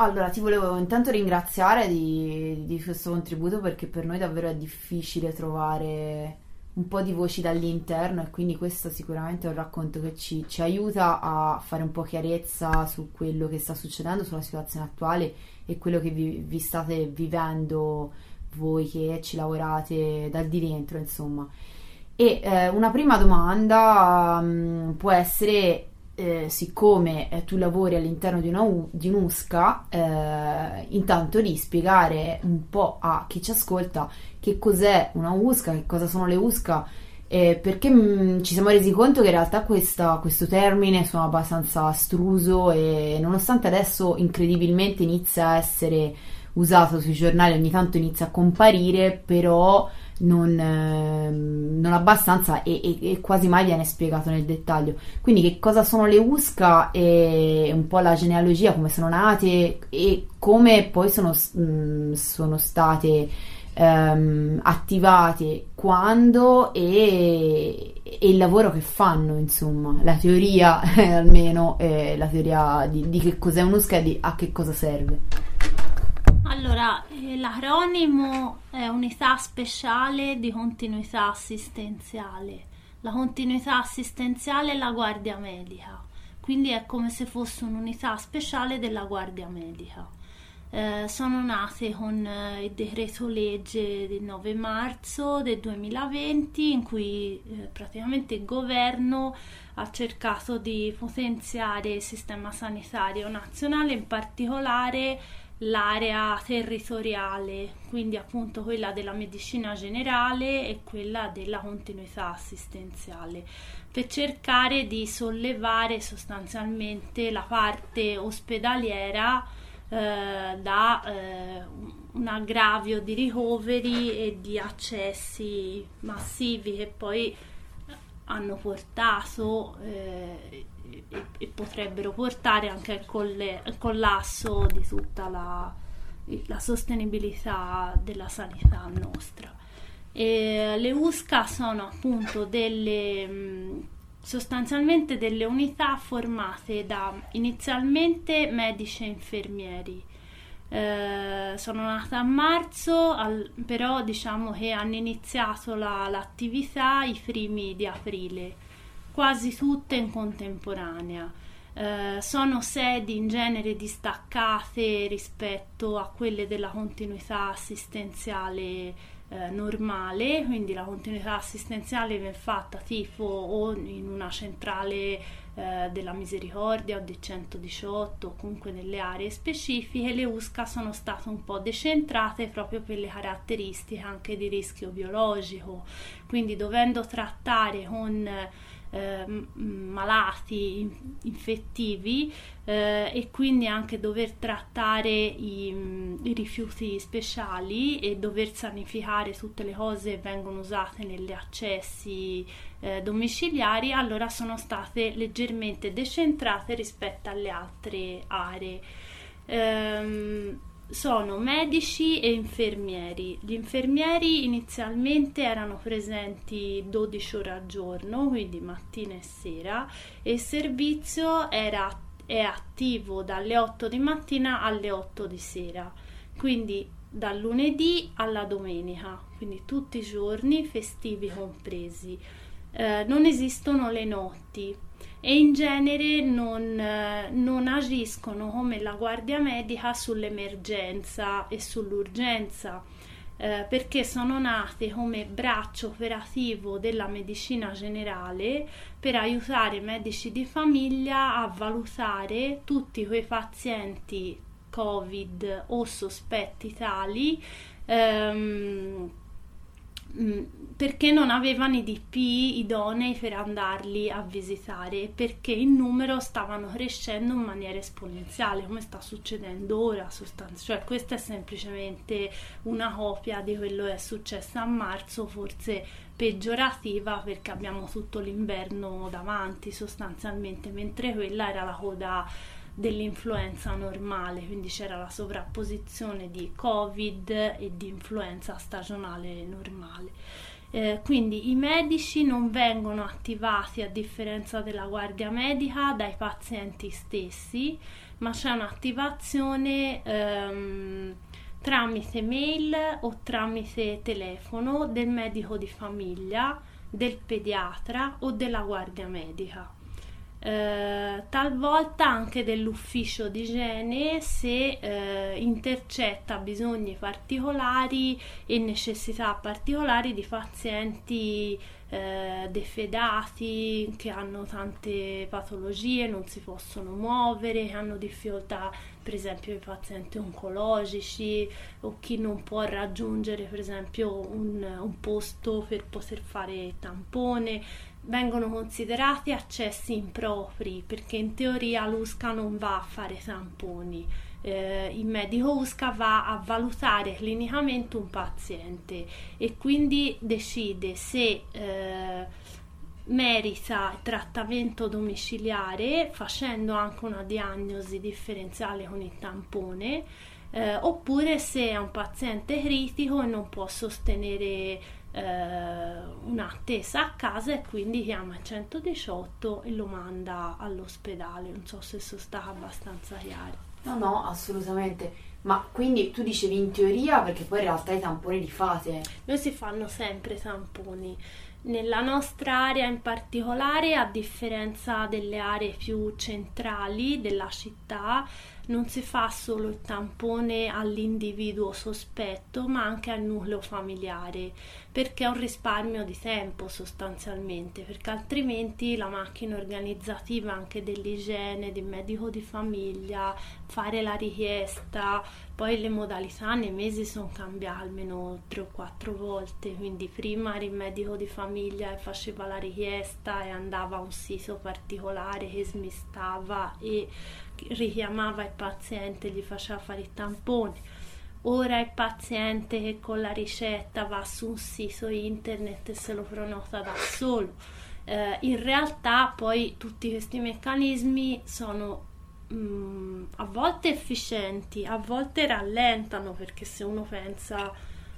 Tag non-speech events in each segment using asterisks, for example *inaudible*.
Allora, ti volevo intanto ringraziare di, di questo contributo perché per noi davvero è difficile trovare un po' di voci dall'interno e quindi questo sicuramente è un racconto che ci, ci, aiuta a fare un po' chiarezza su quello che sta succedendo, sulla situazione attuale e quello che vi, vi state vivendo voi che ci lavorate dal di dentro, insomma. E eh, una prima domanda um, può essere eh, siccome eh, tu lavori all'interno di, una U- di un'USCA, eh, intanto di spiegare un po' a chi ci ascolta che cos'è una USCA, che cosa sono le USCA, perché mh, mm, ci siamo resi conto che in realtà questa, questo termine suona abbastanza astruso e nonostante adesso incredibilmente inizia a essere usato sui giornali, ogni tanto inizia a comparire, però non, eh, non abbastanza e, e, e, quasi mai viene spiegato nel dettaglio. Quindi che cosa sono le USCA e un po' la genealogia, come sono nate e come poi sono, mh, mm, sono state ehm, attivate, quando e, e, il lavoro che fanno, insomma, la teoria *laughs* almeno, eh, la teoria di, di che cos'è un'USCA e di a che cosa serve. Allora, eh, l'acronimo è unità speciale di continuità assistenziale. La continuità assistenziale è la guardia medica, quindi è come se fosse un'unità speciale della guardia medica. Eh, sono nate con eh, il decreto legge del 9 marzo del 2020 in cui eh, praticamente il governo ha cercato di potenziare il sistema sanitario nazionale, in particolare l'area territoriale, quindi appunto quella della medicina generale e quella della continuità assistenziale, per cercare di sollevare sostanzialmente la parte ospedaliera eh, da eh, un aggravio di ricoveri e di accessi massivi che poi hanno portato eh, e, e, potrebbero portare anche al, al collasso di tutta la, la, sostenibilità della sanità nostra. E le USCA sono appunto delle sostanzialmente delle unità formate da inizialmente medici e infermieri. Eh, sono nata a marzo, al, però diciamo che hanno iniziato la, l'attività i primi di aprile quasi tutte in contemporanea. Eh, sono sedi in genere distaccate rispetto a quelle della continuità assistenziale eh, normale, quindi la continuità assistenziale viene fatta tipo o in una centrale eh, della Misericordia o di 118 o comunque nelle aree specifiche, le USCA sono state un po' decentrate proprio per le caratteristiche anche di rischio biologico, quindi dovendo trattare con eh, malati infettivi eh, e quindi anche dover trattare i, i, rifiuti speciali e dover sanificare tutte le cose che vengono usate negli accessi eh, domiciliari, allora sono state leggermente decentrate rispetto alle altre aree. Ehm, sono medici e infermieri. Gli infermieri inizialmente erano presenti 12 ore al giorno, quindi mattina e sera, e il servizio era, è attivo dalle 8 di mattina alle 8 di sera, quindi dal lunedì alla domenica, quindi tutti i giorni festivi compresi. Eh, non esistono le notti e in genere non, eh, non, agiscono come la guardia medica sull'emergenza e sull'urgenza eh, perché sono nate come braccio operativo della medicina generale per aiutare i medici di famiglia a valutare tutti quei pazienti covid o sospetti tali ehm, Mm, perché non avevano i DP idonei per andarli a visitare perché in numero stavano crescendo in maniera esponenziale come sta succedendo ora sostanz- cioè questa è semplicemente una copia di quello che è successo a marzo forse peggiorativa perché abbiamo tutto l'inverno davanti sostanzialmente mentre quella era la coda dell'influenza normale, quindi c'era la sovrapposizione di Covid e di influenza stagionale normale. Eh, quindi i medici non vengono attivati a differenza della guardia medica dai pazienti stessi, ma c'è un'attivazione ehm, tramite mail o tramite telefono del medico di famiglia, del pediatra o della guardia medica. Eh, talvolta anche dell'ufficio di igiene se eh, intercetta bisogni particolari e necessità particolari di pazienti eh, defedati che hanno tante patologie, non si possono muovere, hanno difficoltà per esempio i pazienti oncologici o chi non può raggiungere per esempio un, un posto per poter fare tampone vengono considerati accessi impropri perché in teoria l'USCA non va a fare tamponi. Eh, il medico USCA va a valutare clinicamente un paziente e quindi decide se eh, merita trattamento domiciliare facendo anche una diagnosi differenziale con il tampone eh, oppure se è un paziente critico e non può sostenere un'attesa a casa e quindi chiama il 118 e lo manda all'ospedale. Non so se sono stata abbastanza chiara. No, no, assolutamente. Ma quindi tu dicevi in teoria perché poi in realtà i tamponi li fate? Noi si fanno sempre tamponi. Nella nostra area in particolare, a differenza delle aree più centrali della città, non si fa solo il tampone all'individuo sospetto, ma anche al nucleo familiare, perché è un risparmio di tempo sostanzialmente, perché altrimenti la macchina organizzativa anche dell'igiene, del medico di famiglia, fare la richiesta, poi le modalità nei mesi sono cambiate almeno tre o quattro volte, quindi prima era il medico di famiglia e faceva la richiesta e andava a un sito particolare che smistava e richiamava il paziente, gli faceva fare il tampone. Ora il paziente che con la ricetta va su un sito internet e se lo prenota da solo. Eh, in realtà poi tutti questi meccanismi sono mh, a volte efficienti, a volte rallentano perché se uno pensa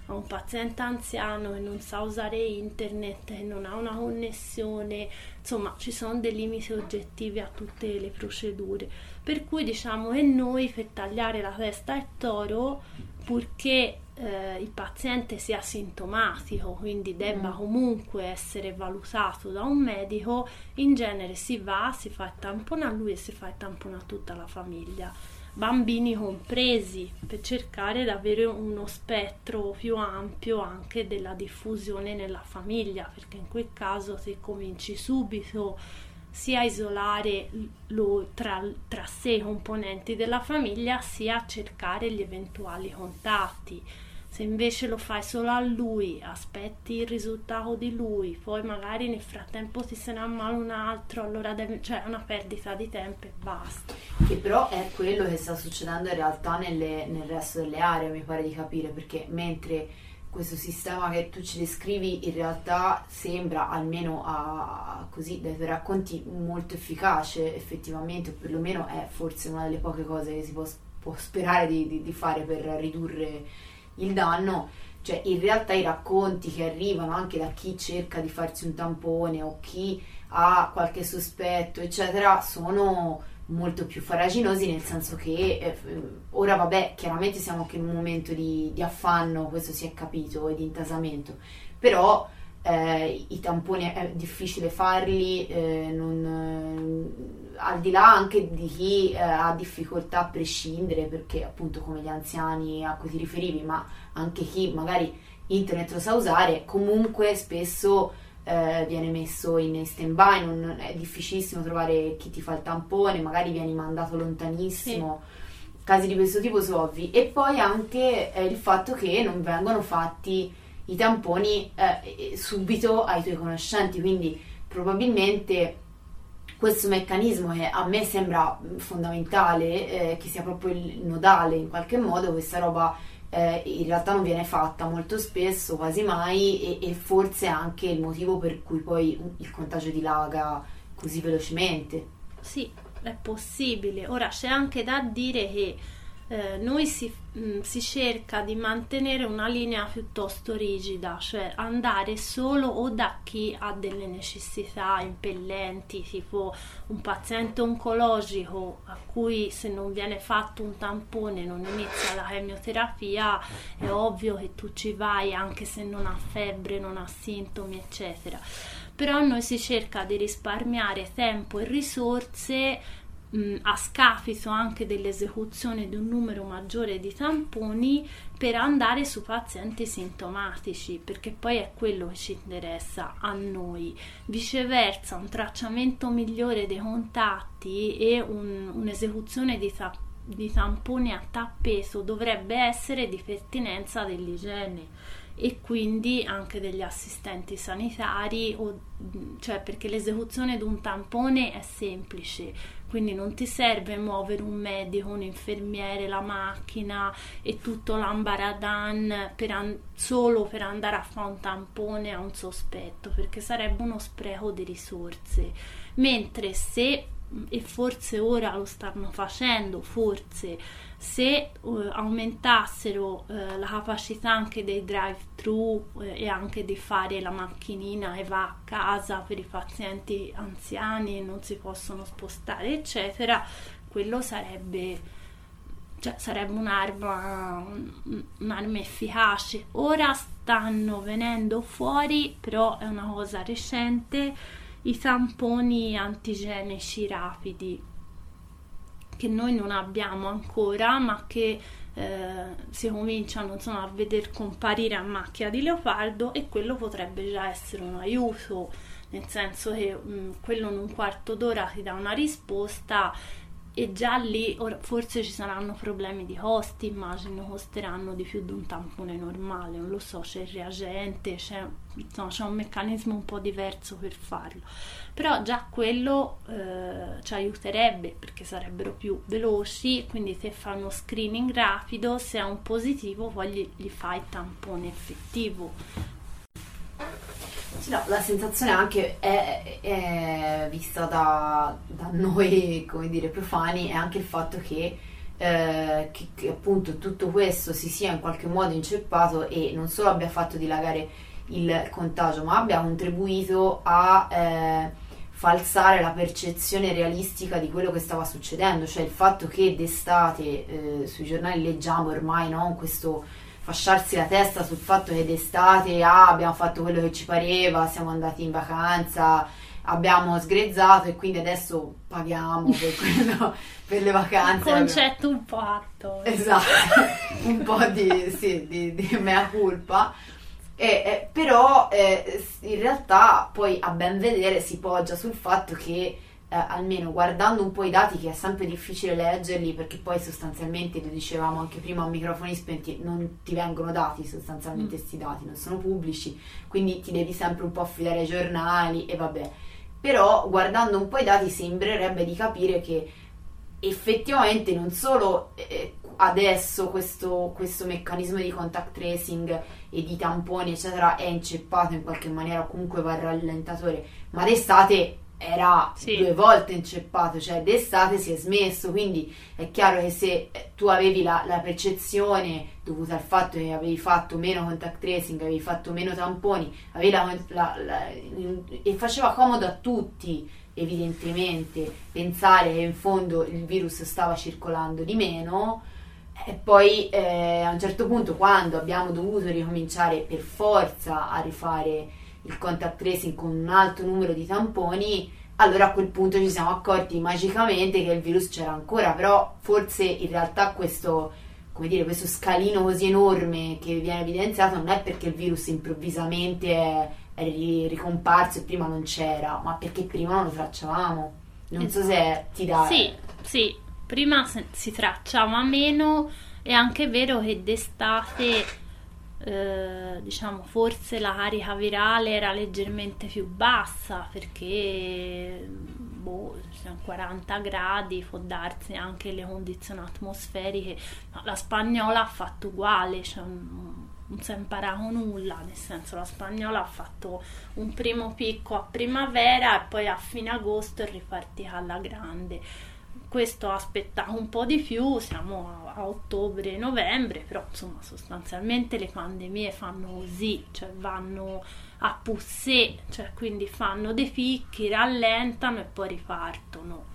a un paziente anziano che non sa usare internet, che non ha una connessione, insomma ci sono dei limiti oggettivi a tutte le procedure. Per cui diciamo che noi per tagliare la testa al toro, purché eh, il paziente sia sintomatico, quindi debba mm. comunque essere valutato da un medico, in genere si va, si fa il tampone a lui e si fa il tampone a tutta la famiglia, bambini compresi, per cercare di avere uno spettro più ampio anche della diffusione nella famiglia, perché in quel caso se cominci subito sia isolare lo, tra, tra sé i componenti della famiglia sia cercare gli eventuali contatti se invece lo fai solo a lui, aspetti il risultato di lui, poi magari nel frattempo ti se ne ammala un altro, allora devi, cioè è una perdita di tempo e basta. Che però è quello che sta succedendo in realtà nelle, nel resto delle aree, mi pare di capire, perché mentre questo sistema che tu ci descrivi in realtà sembra, almeno a, così dai tuoi racconti, molto efficace effettivamente, o perlomeno è forse una delle poche cose che si può, può sperare di, di, di fare per ridurre il danno, cioè in realtà i racconti che arrivano anche da chi cerca di farsi un tampone o chi ha qualche sospetto, eccetera, sono molto più faraginosi nel senso che eh, ora vabbè chiaramente siamo anche in un momento di, di affanno questo si è capito e di intasamento. Però eh, i tamponi è difficile farli eh, non, eh, al di là anche di chi eh, ha difficoltà a prescindere perché appunto come gli anziani a cui ti riferivi ma anche chi magari internet lo sa usare comunque spesso eh, viene messo in stand by, non, è difficilissimo trovare chi ti fa il tampone, magari vieni mandato lontanissimo. Sì. Casi di questo tipo sono ovvi. E poi anche eh, il fatto che non vengono fatti i tamponi eh, subito ai tuoi conoscenti, quindi probabilmente questo meccanismo che a me sembra fondamentale, eh, che sia proprio il nodale in qualche modo, questa roba eh, in realtà non viene fatta molto spesso, quasi mai, e, e, forse anche il motivo per cui poi il contagio dilaga così velocemente. Sì, è possibile. Ora c'è anche da dire che eh, noi si, mh, mm, si, cerca di mantenere una linea piuttosto rigida, cioè andare solo o da chi ha delle necessità impellenti, tipo un paziente oncologico a cui se non viene fatto un tampone non inizia la chemioterapia, è ovvio che tu ci vai anche se non ha febbre, non ha sintomi, eccetera. Però noi si cerca di risparmiare tempo e risorse mh, a scapito anche dell'esecuzione di un numero maggiore di tamponi per andare su pazienti sintomatici, perché poi è quello che ci interessa a noi. Viceversa, un tracciamento migliore dei contatti e un, un'esecuzione di, ta- di tamponi a tappeto dovrebbe essere di pertinenza dell'igiene e quindi anche degli assistenti sanitari, o, cioè perché l'esecuzione di un tampone è semplice, quindi non ti serve muovere un medico, un infermiere, la macchina e tutto l'ambaradan per an- solo per andare a fare un tampone a un sospetto, perché sarebbe uno spreco di risorse. Mentre se, e forse ora lo stanno facendo, forse se uh, aumentassero uh, la capacità anche dei drive-thru uh, e anche di fare la macchinina e va a casa per i pazienti anziani e non si possono spostare, eccetera, quello sarebbe, cioè, sarebbe un'arma, un'arma efficace. Ora stanno venendo fuori, però è una cosa recente, i tamponi antigenici rapidi che noi non abbiamo ancora, ma che eh, si cominciano insomma, a vedere comparire a macchia di leopardo e quello potrebbe già essere un aiuto, nel senso che mh, mm, quello in un quarto d'ora ti dà una risposta e già lì forse ci saranno problemi di costi, immagino costeranno di più di un tampone normale, non lo so, c'è il reagente, c'è, insomma, c'è un meccanismo un po' diverso per farlo, però già quello eh, ci aiuterebbe perché sarebbero più veloci, quindi se fai uno screening rapido, se è un positivo poi gli, gli fai il tampone effettivo, sì, no, la sensazione anche è, è vista da, da, noi, *laughs* come dire, profani, è anche il fatto che, eh, che, che, appunto tutto questo si sia in qualche modo inceppato e non solo abbia fatto dilagare il contagio, ma abbia contribuito a eh, falsare la percezione realistica di quello che stava succedendo, cioè il fatto che d'estate eh, sui giornali leggiamo ormai no, questo fasciarsi la testa sul fatto che d'estate ah, abbiamo fatto quello che ci pareva, siamo andati in vacanza, abbiamo sgrezzato e quindi adesso paghiamo per, *laughs* quello, per le vacanze. Un concetto un po' atto. Esatto, *laughs* un po' di, sì, di, di mea culpa. E, eh, però eh, in realtà poi a ben vedere si poggia sul fatto che eh, almeno guardando un po' i dati che è sempre difficile leggerli perché poi sostanzialmente, lo dicevamo anche prima a microfoni spenti, non ti vengono dati sostanzialmente questi mm. dati, non sono pubblici, quindi ti devi sempre un po' affidare ai giornali e vabbè. Però guardando un po' i dati sembrerebbe di capire che effettivamente non solo eh, adesso questo, questo, meccanismo di contact tracing e di tamponi eccetera è inceppato in qualche maniera o comunque va al rallentatore, ma d'estate era sì. due volte inceppato, cioè d'estate si è smesso, quindi è chiaro che se eh, tu avevi la, la, percezione dovuta al fatto che avevi fatto meno contact tracing, avevi fatto meno tamponi, la, la, e faceva comodo a tutti evidentemente pensare che in fondo il virus stava circolando di meno e poi eh, a un certo punto quando abbiamo dovuto ricominciare per forza a rifare il contact tracing con un alto numero di tamponi, allora a quel punto ci siamo accorti magicamente che il virus c'era ancora, però forse in realtà questo, dire, questo scalino così enorme che viene evidenziato non è perché il virus improvvisamente è, è ricomparso e prima non c'era, ma perché prima non lo tracciavamo. Non esatto. so se esatto. ti dà... Sì, sì, prima si tracciava meno, è anche vero che d'estate eh, diciamo forse la carica virale era leggermente più bassa perché boh, 40 gradi può darsi anche le condizioni atmosferiche ma la spagnola ha fatto uguale cioè non si è imparato nulla, nel senso la spagnola ha fatto un primo picco a primavera e poi a fine agosto è ripartita alla grande questo ha aspettato un po' di più, siamo a, a ottobre, novembre, però insomma sostanzialmente le pandemie fanno così, cioè vanno a pussè, cioè quindi fanno dei picchi, rallentano e poi ripartono.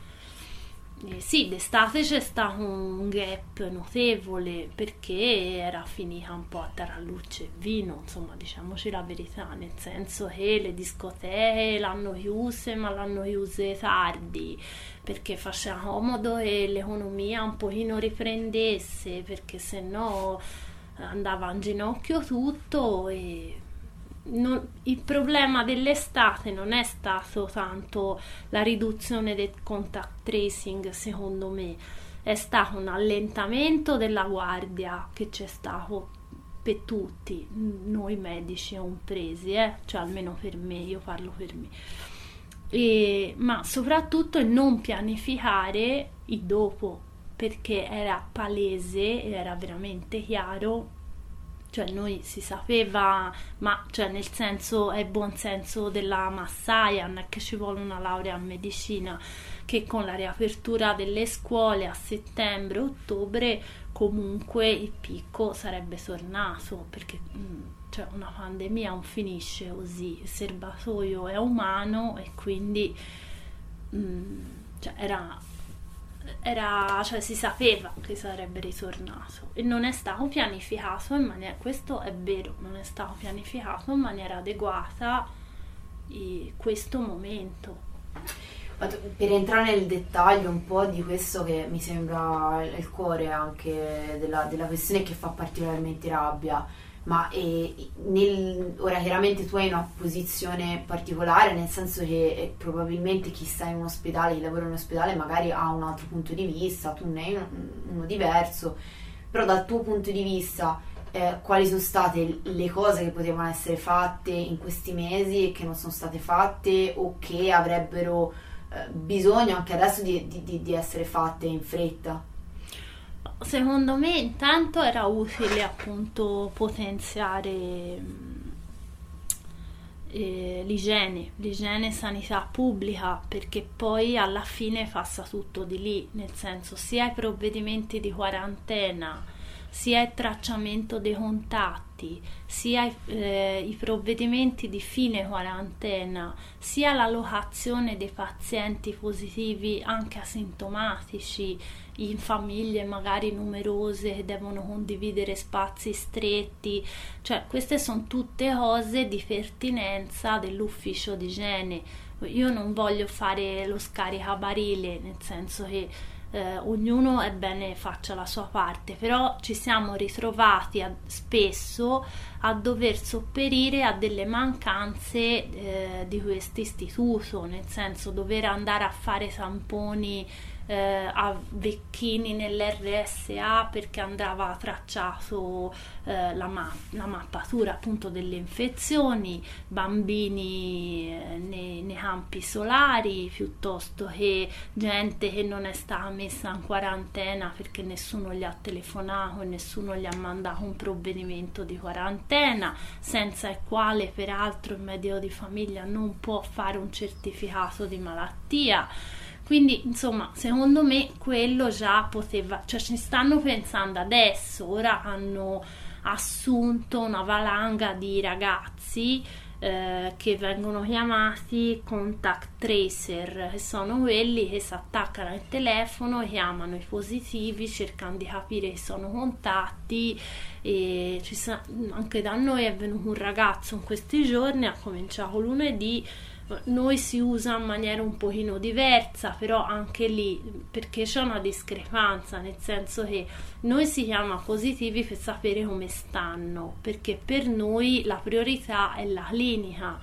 Eh, sì, d'estate c'è stato un gap notevole perché era finita un po' a tarallucce e vino, insomma, diciamoci la verità, nel senso che le discoteche l'hanno chiuse, ma l'hanno chiuse tardi perché faceva comodo e l'economia un pochino riprendesse, perché se no andava in ginocchio tutto e non, il problema dell'estate non è stato tanto la riduzione del contact tracing, secondo me, è stato un allentamento della guardia che c'è stato per tutti, noi medici compresi, eh? cioè almeno per me, io parlo per me. E, ma soprattutto non pianificare il dopo perché era palese, era veramente chiaro cioè noi si sapeva, ma cioè nel senso è buon senso della massaia, non è che ci vuole una laurea in medicina, che con la riapertura delle scuole a settembre-ottobre comunque il picco sarebbe tornato, perché mm, cioè una pandemia non finisce così, il serbatoio è umano e quindi mm, cioè era era, cioè, si sapeva che sarebbe ritornato e non è stato pianificato in maniera, questo è vero, non è stato pianificato in maniera adeguata questo momento. Per entrare nel dettaglio un po' di questo che mi sembra il cuore anche della, della questione che fa particolarmente rabbia, ma eh, nel, ora chiaramente tu hai una posizione particolare, nel senso che eh, probabilmente chi sta in un ospedale, chi lavora in un ospedale magari ha un altro punto di vista, tu ne hai uno, uno diverso, però dal tuo punto di vista eh, quali sono state le cose che potevano essere fatte in questi mesi e che non sono state fatte o che avrebbero eh, bisogno anche adesso di, di, di essere fatte in fretta? Secondo me intanto era utile appunto potenziare eh, l'igiene, l'igiene sanità pubblica perché poi alla fine passa tutto di lì, nel senso sia i provvedimenti di quarantena sia il tracciamento dei contatti, sia eh, i provvedimenti di fine quarantena, sia la locazione dei pazienti positivi anche asintomatici in famiglie magari numerose che devono condividere spazi stretti, cioè queste sono tutte cose di pertinenza dell'ufficio di igiene. Io non voglio fare lo scaricabarile, nel senso che eh, ognuno è bene faccia la sua parte, però ci siamo ritrovati a, spesso a dover sopperire a delle mancanze eh, di questo istituto, nel senso dover andare a fare tamponi eh, a Vecchini nell'RSA perché andava tracciato eh, la, ma- la, mappatura appunto delle infezioni, bambini eh, nei, nei, campi solari piuttosto che gente che non è stata messa in quarantena perché nessuno gli ha telefonato e nessuno gli ha mandato un provvedimento di quarantena, senza il quale peraltro il medico di famiglia non può fare un certificato di malattia. Quindi, insomma, secondo me quello già poteva, cioè ci stanno pensando adesso, ora hanno assunto una valanga di ragazzi eh, che vengono chiamati contact tracer, che sono quelli che si attaccano al telefono, chiamano i positivi, cercano di capire chi sono contatti. E sa, anche da noi è venuto un ragazzo in questi giorni, ha cominciato lunedì noi si usa in maniera un pochino diversa, però anche lì perché c'è una discrepanza, nel senso che noi si chiama positivi per sapere come stanno, perché per noi la priorità è la clinica.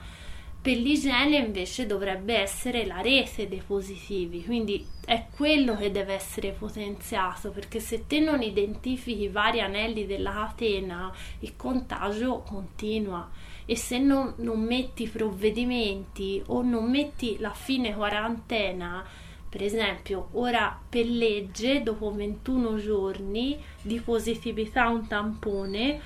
Per l'igiene invece dovrebbe essere la rete dei positivi, quindi è quello che deve essere potenziato, perché se te non identifichi i vari anelli della catena, il contagio continua e se non, non metti provvedimenti o non metti la fine quarantena, per esempio, ora per legge, dopo 21 giorni di positività un tampone,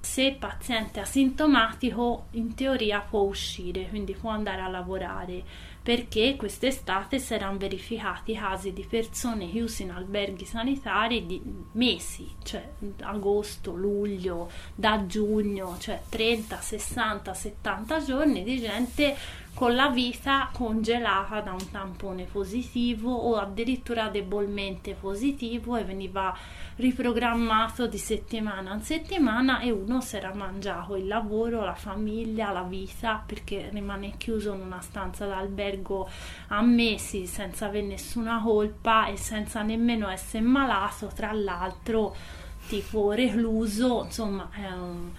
se il paziente è asintomatico, in teoria può uscire, quindi può andare a lavorare. Perché quest'estate si erano verificati casi di persone chiuse in alberghi sanitari di mesi, cioè agosto, luglio, da giugno, cioè 30, 60, 70 giorni di gente con la vita congelata da un tampone positivo o addirittura debolmente positivo e veniva riprogrammato di settimana in settimana e uno si era mangiato il lavoro, la famiglia, la vita perché rimane chiuso in una stanza d'albergo a mesi senza avere nessuna colpa e senza nemmeno essere malato, tra l'altro tipo recluso, insomma è un...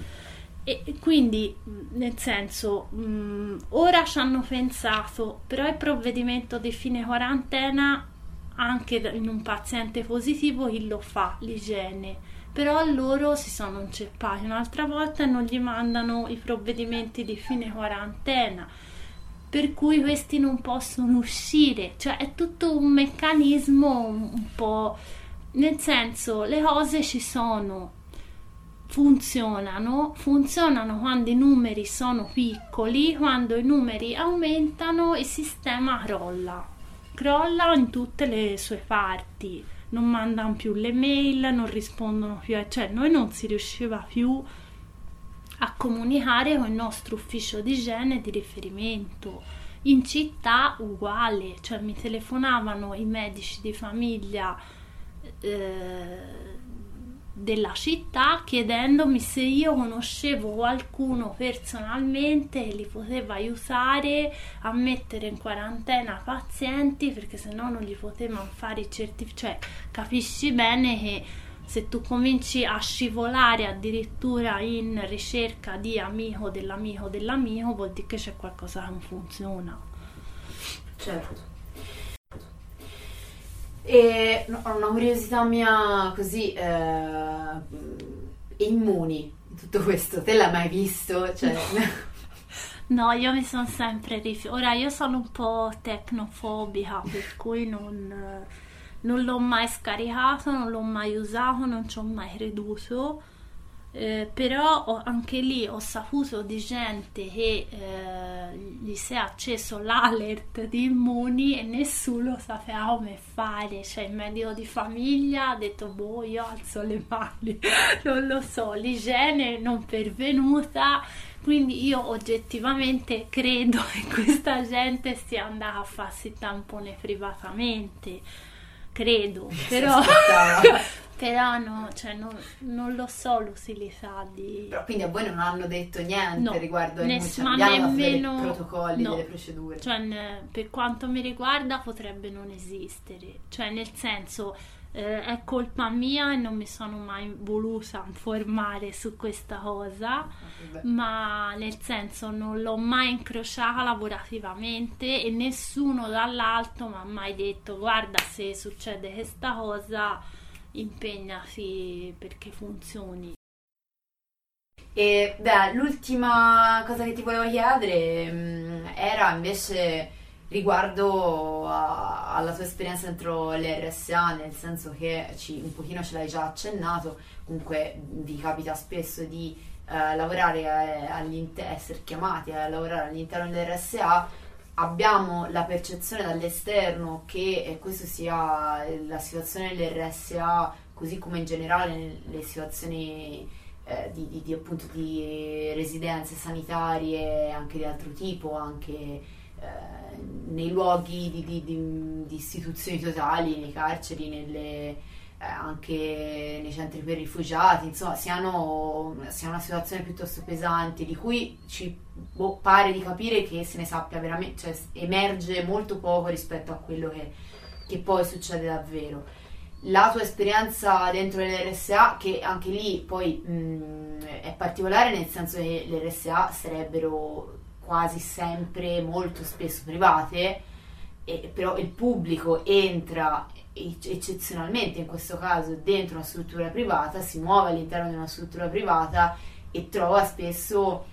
E quindi, nel senso, mh, ora ci hanno pensato, però il provvedimento di fine quarantena anche in un paziente positivo chi lo fa? L'igiene. Però loro si sono inceppati un'altra volta e non gli mandano i provvedimenti di fine quarantena. Per cui questi non possono uscire. Cioè è tutto un meccanismo un po' nel senso le cose ci sono funzionano funzionano quando i numeri sono piccoli quando i numeri aumentano il sistema crolla crolla in tutte le sue parti, non mandano più le mail, non rispondono più, cioè noi non si riusciva più a comunicare con il nostro ufficio di igiene di riferimento. In città uguale, cioè mi telefonavano i medici di famiglia eh, della città chiedendomi se io conoscevo qualcuno personalmente che li poteva aiutare a mettere in quarantena pazienti perché se no non gli potevano fare i certificati cioè capisci bene che se tu cominci a scivolare addirittura in ricerca di amico dell'amico dell'amico vuol dire che c'è qualcosa che non funziona. Certo e ho una curiosità mia così, eh, immuni tutto questo, te l'hai mai visto? Cioè... No, *laughs* io mi sono sempre rifiutata. Ora io sono un po' tecnofobica, per cui non, non l'ho mai scaricato, non l'ho mai usato, non ci ho mai creduto eh, però ho, anche lì ho saputo di gente che eh, gli si è acceso l'alert di immuni e nessuno sapeva come fare. Cioè il medico di famiglia ha detto boh io alzo le mani. *laughs* Non lo so l'igiene non pervenuta. Quindi io oggettivamente credo *laughs* che questa gente sia andata a farsi tampone privatamente. Credo però *laughs* Però no, cioè, non, non, lo so l'utilità di... Però quindi a voi non hanno detto niente no, riguardo ness- ma nemmeno... dei protocolli, no. delle procedure? Cioè, ne, per quanto mi riguarda potrebbe non esistere. Cioè, nel senso, eh, è colpa mia e non mi sono mai voluta informare su questa cosa, ah, ma nel senso non l'ho mai incrociata lavorativamente e nessuno dall'alto mi ha mai detto guarda se succede questa cosa impegnati perché funzioni. E beh, l'ultima cosa che ti volevo chiedere mh, mm, era invece riguardo a, alla tua esperienza dentro l'RSA, nel senso che ci, un pochino ce l'hai già accennato, comunque vi capita spesso di eh, lavorare eh, essere chiamati a lavorare all'interno dell'RSA abbiamo la percezione dall'esterno che eh, questa sia la situazione dell'RSA, così come in generale le situazioni eh, di, di, di, appunto, di residenze sanitarie anche di altro tipo, anche eh, nei luoghi di, istituzioni totali, nei carceri, nelle, eh, anche nei centri per rifugiati, insomma, siano, sia una situazione piuttosto pesante di cui ci boh, pare di capire che se ne sappia veramente, cioè emerge molto poco rispetto a quello che, che poi succede davvero. La tua esperienza dentro l'RSA, che anche lì poi mh, è particolare nel senso che le RSA sarebbero quasi sempre molto spesso private, e, però il pubblico entra eccezionalmente in questo caso dentro una struttura privata, si muove all'interno di una struttura privata e trova spesso,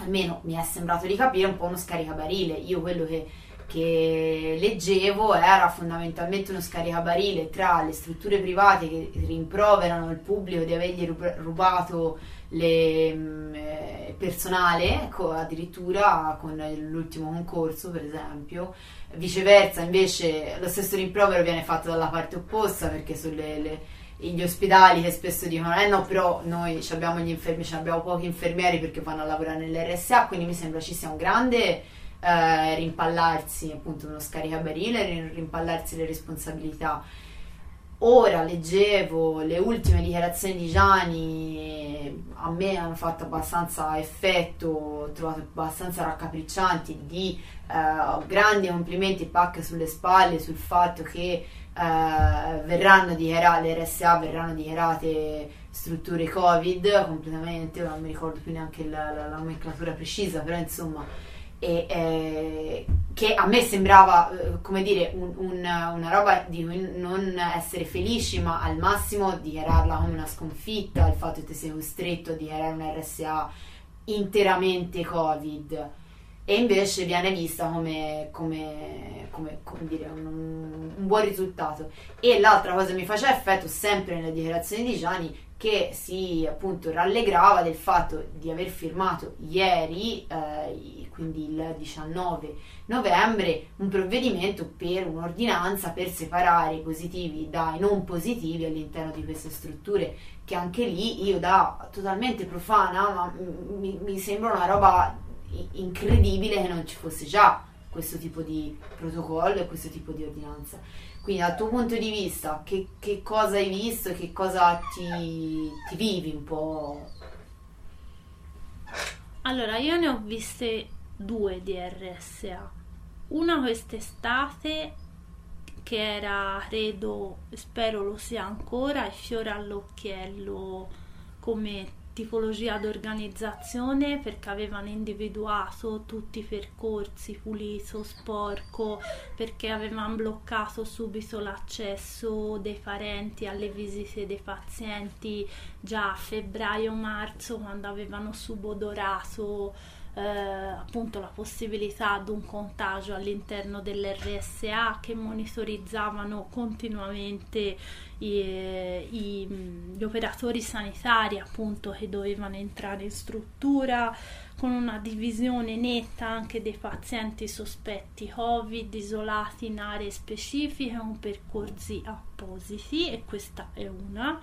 almeno mi è sembrato di capire, un po' uno scaricabarile. Io quello che che leggevo era fondamentalmente uno scaricabarile tra le strutture private che rimproverano il pubblico di avergli rubato le, mm, eh, personale addirittura con l'ultimo concorso per esempio viceversa invece lo stesso rimprovero viene fatto dalla parte opposta perché sulle le, gli ospedali che spesso dicono eh no però noi abbiamo gli infermieri abbiamo pochi infermieri perché vanno a lavorare nell'RSA quindi mi sembra ci sia un grande eh, rimpallarsi appunto uno scaricabarile, rimpallarsi le responsabilità. Ora leggevo le ultime dichiarazioni di Gianni, a me hanno fatto abbastanza effetto, ho trovato abbastanza raccapriccianti di eh, grandi complimenti e sulle spalle sul fatto che eh, verranno dichiarate, le RSA verranno dichiarate strutture Covid completamente, non mi ricordo più neanche la, la, la nomenclatura precisa, però insomma e, eh, che a me sembrava eh, come dire un, un, una roba di non essere felici ma al massimo dichiararla come una sconfitta il fatto che ti sei costretto a dichiarare un RSA interamente covid. E invece viene vista come, come, come, come dire, un, un, buon risultato. E l'altra cosa che mi faceva effetto sempre nelle dichiarazioni di Gianni che si appunto rallegrava del fatto di aver firmato ieri eh, quindi il 19 novembre, un provvedimento per un'ordinanza per separare i positivi dai non positivi all'interno di queste strutture, che anche lì io da totalmente profana, ma mi, mi sembra una roba incredibile che non ci fosse già questo tipo di protocollo e questo tipo di ordinanza. Quindi dal tuo punto di vista, che, che cosa hai visto e che cosa ti, ti vivi un po'? Allora, io ne ho viste due di RSA. Una quest'estate che era, credo, spero lo sia ancora, il fiore all'occhiello come tipologia d'organizzazione perché avevano individuato tutti i percorsi pulito, sporco, perché avevano bloccato subito l'accesso dei parenti alle visite dei pazienti già a febbraio-marzo quando avevano subodorato eh, appunto la possibilità di un contagio all'interno dell'RSA che monitorizzavano continuamente i, i, gli operatori sanitari appunto che dovevano entrare in struttura con una divisione netta anche dei pazienti sospetti Covid isolati in aree specifiche con percorsi appositi e questa è una.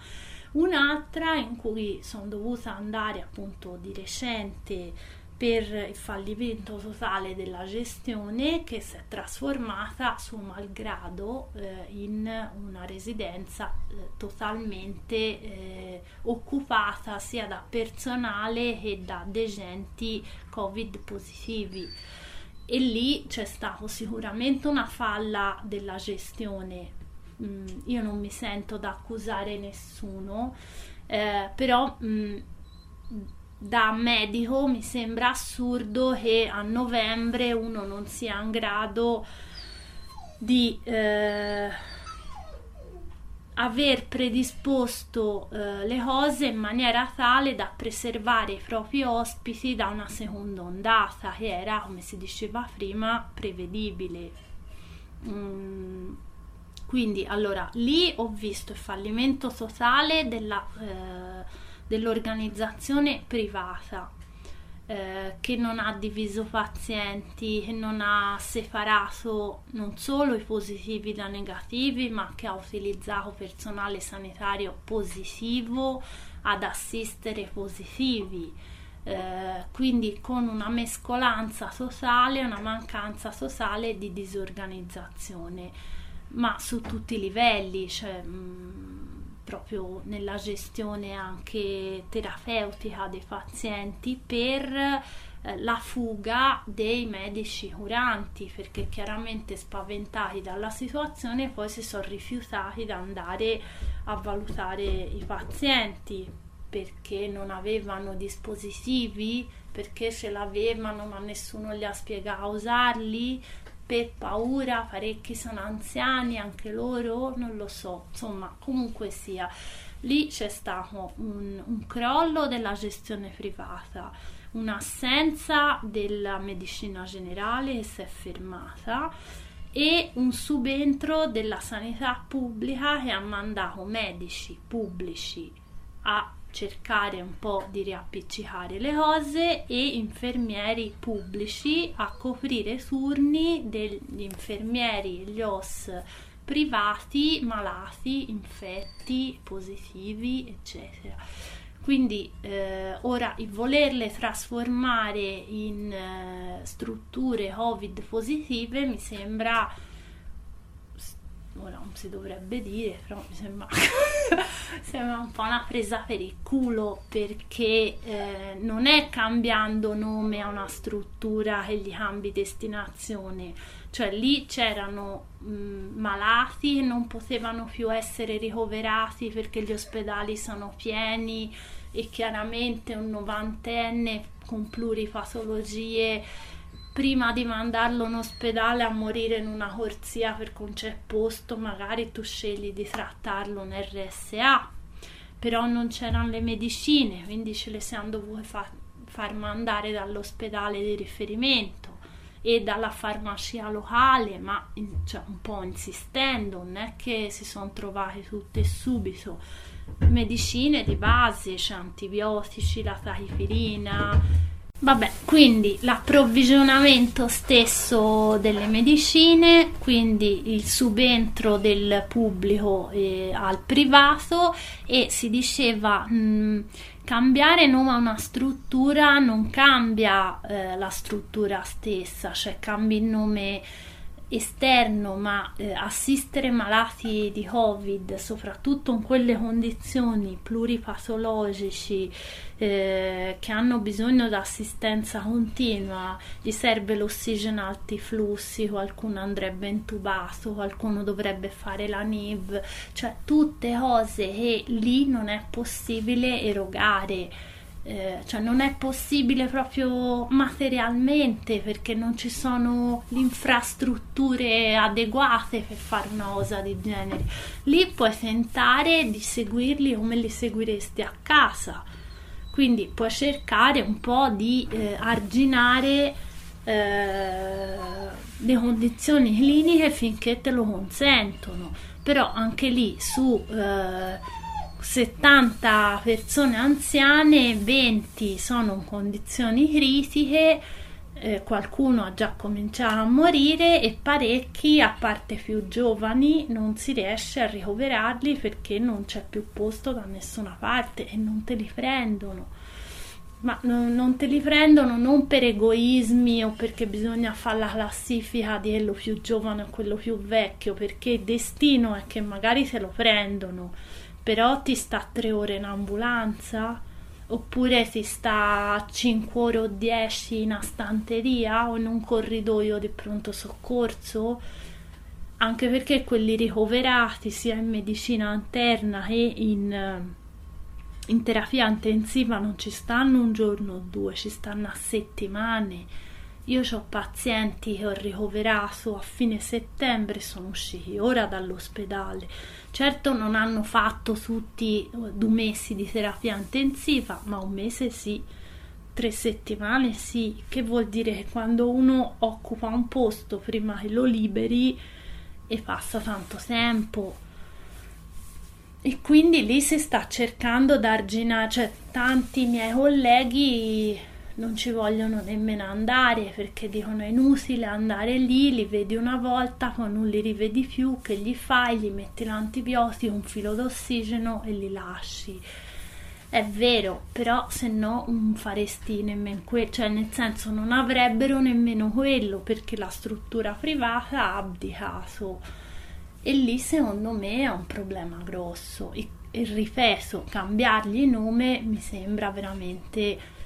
Un'altra in cui sono dovuta andare appunto di recente per il fallimento totale della gestione che si è trasformata suo malgrado eh, in una residenza eh, totalmente eh, occupata sia da personale che da degenti covid positivi. E lì c'è stato sicuramente una falla della gestione. Mm, io non mi sento da accusare nessuno eh, però mm, da medico mi sembra assurdo che a novembre uno non sia in grado di eh, aver predisposto eh, le cose in maniera tale da preservare i propri ospiti da una seconda ondata che era, come si diceva prima, prevedibile. Mm, quindi, allora, lì ho visto il fallimento totale della... Eh, dell'organizzazione privata eh, che non ha diviso pazienti, che non ha separato non solo i positivi da negativi, ma che ha utilizzato personale sanitario positivo ad assistere positivi. Eh, quindi con una mescolanza totale, una mancanza totale di disorganizzazione, ma su tutti i livelli, cioè, mh, mm, proprio nella gestione anche terapeutica dei pazienti per eh, la fuga dei medici curanti perché chiaramente spaventati dalla situazione poi si sono rifiutati di andare a valutare i pazienti perché non avevano dispositivi perché ce l'avevano ma nessuno gli ha spiegato a usarli per paura, parecchi sono anziani, anche loro, non lo so, insomma, comunque sia, lì c'è stato un, un crollo della gestione privata, un'assenza della medicina generale che si è fermata e un subentro della sanità pubblica che ha mandato medici pubblici a cercare un po' di riappiccicare le cose e infermieri pubblici a coprire turni degli infermieri e gli OS privati malati, infetti, positivi, eccetera. Quindi eh, ora il volerle trasformare in eh, strutture Covid positive mi sembra ora non si dovrebbe dire, però mi sembra, *laughs* sembra un po' una presa per il culo perché eh, non è cambiando nome a una struttura che gli cambi destinazione, cioè lì c'erano mh, malati che non potevano più essere ricoverati perché gli ospedali sono pieni e chiaramente un novantenne con pluripatologie prima di mandarlo in ospedale a morire in una corsia perché non c'è posto, magari tu scegli di trattarlo in RSA, però non c'erano le medicine, quindi ce le siamo dovute fa- far mandare dall'ospedale di riferimento e dalla farmacia locale, ma in, cioè, un po' insistendo, non è che si sono trovate tutte subito. Medicine di base, cioè antibiotici, la tachipirina, Vabbè, quindi l'approvvigionamento stesso delle medicine, quindi il subentro del pubblico eh, al privato e si diceva mh, cambiare nome a una struttura non cambia eh, la struttura stessa, cioè cambia il nome esterno, ma eh, assistere malati di Covid, soprattutto in quelle condizioni pluripatologici eh, che hanno bisogno di assistenza continua, gli serve l'ossigeno alti flussi, qualcuno andrebbe intubato, qualcuno dovrebbe fare la NIV, cioè tutte cose che lì non è possibile erogare eh, cioè non è possibile proprio materialmente perché non ci sono le infrastrutture adeguate per fare una cosa di genere. Lì puoi tentare di seguirli come li seguiresti a casa. Quindi puoi cercare un po' di eh, arginare eh, le condizioni cliniche finché te lo consentono. Però anche lì su eh, 70 persone anziane, 20 sono in condizioni critiche, eh, qualcuno ha già cominciato a morire e parecchi, a parte più giovani, non si riesce a ricoverarli perché non c'è più posto da nessuna parte e non te li prendono. Ma non, non te li prendono non per egoismi o perché bisogna fare la classifica di quello più giovane o quello più vecchio, perché il destino è che magari se lo prendono però ti sta tre ore in ambulanza? Oppure ti sta 5 ore o 10 in una stanteria o in un corridoio di pronto soccorso? Anche perché quelli ricoverati sia in medicina interna che in, in terapia intensiva non ci stanno un giorno o due, ci stanno a settimane io ho pazienti che ho ricoverato a fine settembre sono usciti ora dall'ospedale. Certo non hanno fatto tutti due mesi di terapia intensiva, ma un mese sì, tre settimane sì, che vuol dire che quando uno occupa un posto prima che lo liberi e passa tanto tempo. E quindi lì si sta cercando di arginare, cioè tanti miei colleghi non ci vogliono nemmeno andare perché dicono è inutile andare lì, li vedi una volta, poi non li rivedi più, che gli fai? Gli metti l'antibiotico, un filo d'ossigeno e li lasci. È vero, però se no non faresti nemmeno quello, cioè nel senso non avrebbero nemmeno quello perché la struttura privata ha abdicato. E lì secondo me è un problema grosso. E, e ripeto, cambiargli nome mi sembra veramente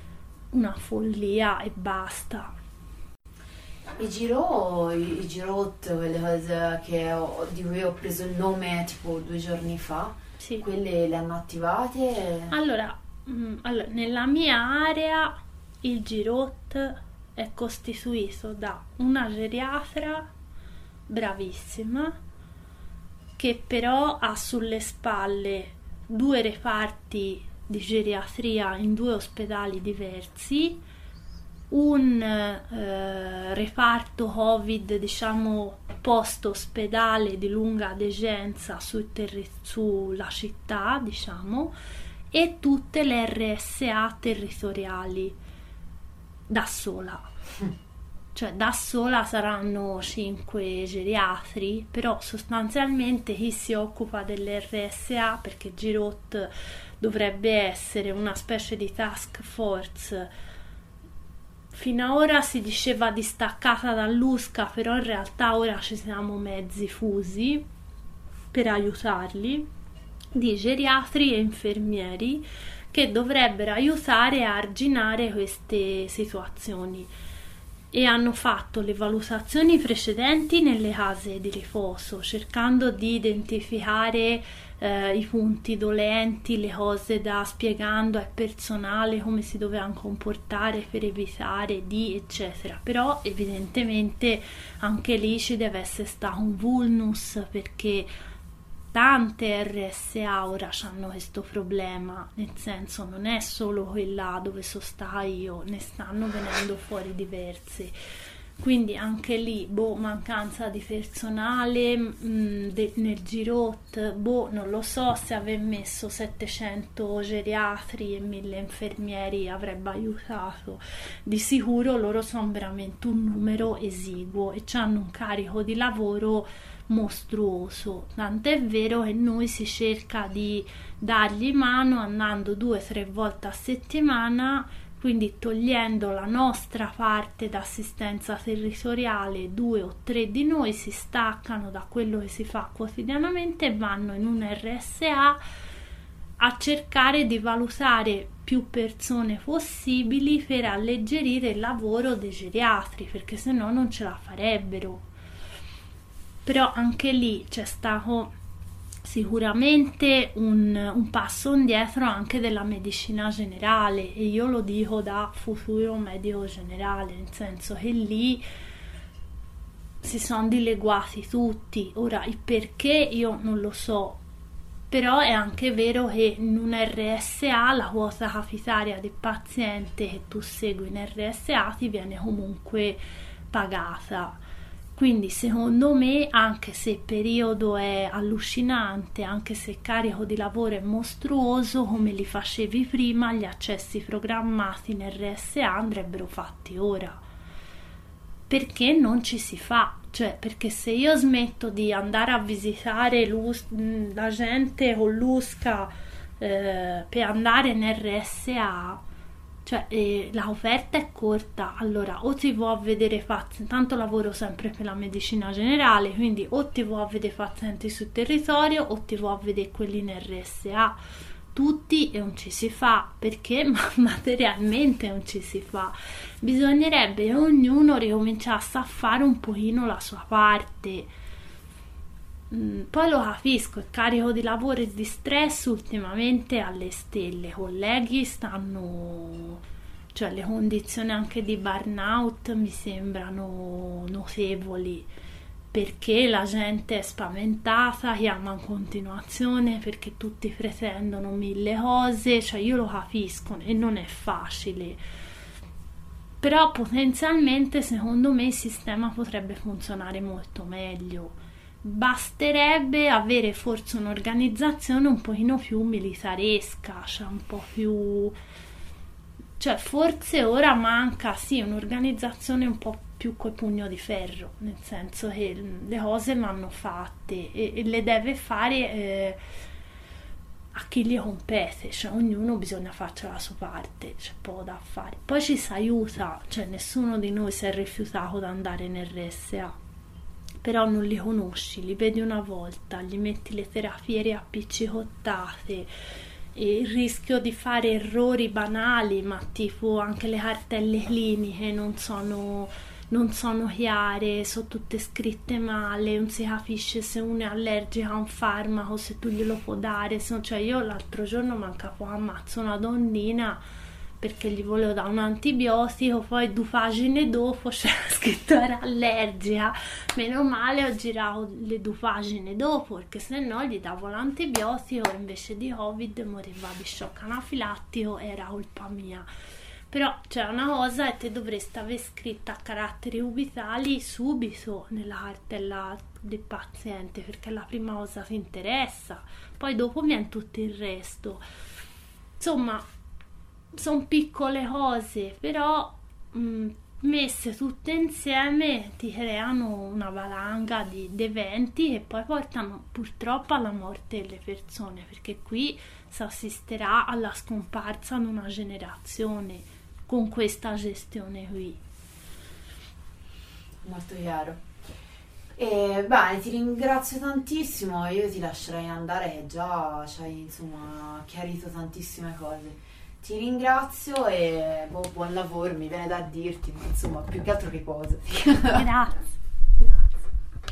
una follia e basta. I Giro, i Girot, quelle cose ho, di cui ho preso il nome tipo due giorni fa, sì. quelle le hanno attivate? Allora, mh, mm, allora, nella mia area il Girot è costituito da una geriatra bravissima che però ha sulle spalle due reparti di geriatria in due ospedali diversi, un eh, reparto Covid, diciamo, post ospedale di lunga degenza su terri- sulla città, diciamo, e tutte le RSA territoriali da sola. *laughs* Cioè da sola saranno 5 geriatri, però sostanzialmente chi si occupa delle RSA, perché Girot dovrebbe essere una specie di task force. Fino ad ora si diceva distaccata dall'USCA, però in realtà ora ci siamo mezzi fusi per aiutarli, di geriatri e infermieri che dovrebbero aiutare a arginare queste situazioni e hanno fatto le valutazioni precedenti nelle case di riposo cercando di identificare eh, i punti dolenti, le cose da spiegando al personale come si dovevano comportare per evitare di eccetera. Però evidentemente anche lì ci deve essere stato un vulnus perché tante RSA ora hanno questo problema, nel senso non è solo quella dove sono stata io, ne stanno venendo fuori diverse quindi anche lì boh, mancanza di personale mh, mm, de, nel girot boh, non lo so se aver messo 700 geriatri e 1000 infermieri avrebbe aiutato. Di sicuro loro sono veramente un numero esiguo e hanno un carico di lavoro mostruoso tant'è vero che noi si cerca di dargli mano andando due o tre volte a settimana quindi togliendo la nostra parte d'assistenza territoriale, due o tre di noi si staccano da quello che si fa quotidianamente e vanno in un RSA a cercare di valutare più persone possibili per alleggerire il lavoro dei geriatri, perché se no non ce la farebbero. Però anche lì c'è stato sicuramente un, un, passo indietro anche della medicina generale e io lo dico da futuro medico generale, nel senso che lì si sono dileguati tutti. Ora il perché io non lo so, però è anche vero che in un RSA la quota capitaria del paziente che tu segui in RSA ti viene comunque pagata quindi secondo me, anche se il periodo è allucinante, anche se il carico di lavoro è mostruoso, come li facevi prima, gli accessi programmati in RSA andrebbero fatti ora. Perché non ci si fa? Cioè, perché se io smetto di andare a visitare la gente con l'USCA eh, per andare in RSA, cioè eh, la offerta è corta, allora o ti vuoi vedere pazienti, tanto lavoro sempre per la medicina generale, quindi o ti vuoi vedere pazienti sul territorio o ti vuoi vedere quelli in RSA, tutti e non ci si fa, perché *laughs* materialmente non ci si fa, bisognerebbe che ognuno ricominciasse a fare un pochino la sua parte Mm, poi lo capisco, il carico di lavoro e di stress ultimamente alle stelle, i colleghi stanno, cioè le condizioni anche di burnout mi sembrano notevoli perché la gente è spaventata, chiama in continuazione perché tutti pretendono mille cose, cioè io lo capisco e non è facile. Però potenzialmente secondo me il sistema potrebbe funzionare molto meglio basterebbe avere forse un'organizzazione un pochino più militaresca, cioè un po' più... cioè forse ora manca sì un'organizzazione un po' più col pugno di ferro, nel senso che le cose vanno fatte e, e le deve fare eh, a chi gli compete, cioè ognuno bisogna farci la sua parte, c'è poco da fare. Poi ci si aiuta, cioè nessuno di noi si è rifiutato di andare in RSA però non li conosci, li vedi una volta, gli metti le terapie riappiccicotate e il rischio di fare errori banali, ma tipo anche le cartelle cliniche non sono, non sono chiare, sono tutte scritte male, non si capisce se uno è allergico a un farmaco, se tu glielo puoi dare, se, cioè io l'altro giorno manca poco ammazzo una donnina perché gli volevo dare un antibiotico, poi due pagine dopo *laughs* c'era scritto era allergica. Meno male ho girato le due pagine dopo, perché se no gli davo l'antibiotico invece di Covid moriva di shock anafilattico, era colpa mia. Però c'è una cosa e te dovresti aver scritto a caratteri ubitali subito nella cartella del paziente, perché è la prima cosa che interessa, poi dopo viene tutto il resto. Insomma, sono piccole cose, però mh, mm, messe tutte insieme ti creano una valanga di, di eventi che poi portano purtroppo alla morte delle persone, perché qui si assisterà alla scomparsa di una generazione con questa gestione qui. Molto chiaro. E bene, ti ringrazio tantissimo, io ti lascerei andare, già ci hai insomma chiarito tantissime cose. Ti ringrazio e boh, buon lavoro, mi viene da dirti, ma insomma più che altro riposo. *laughs* Grazie.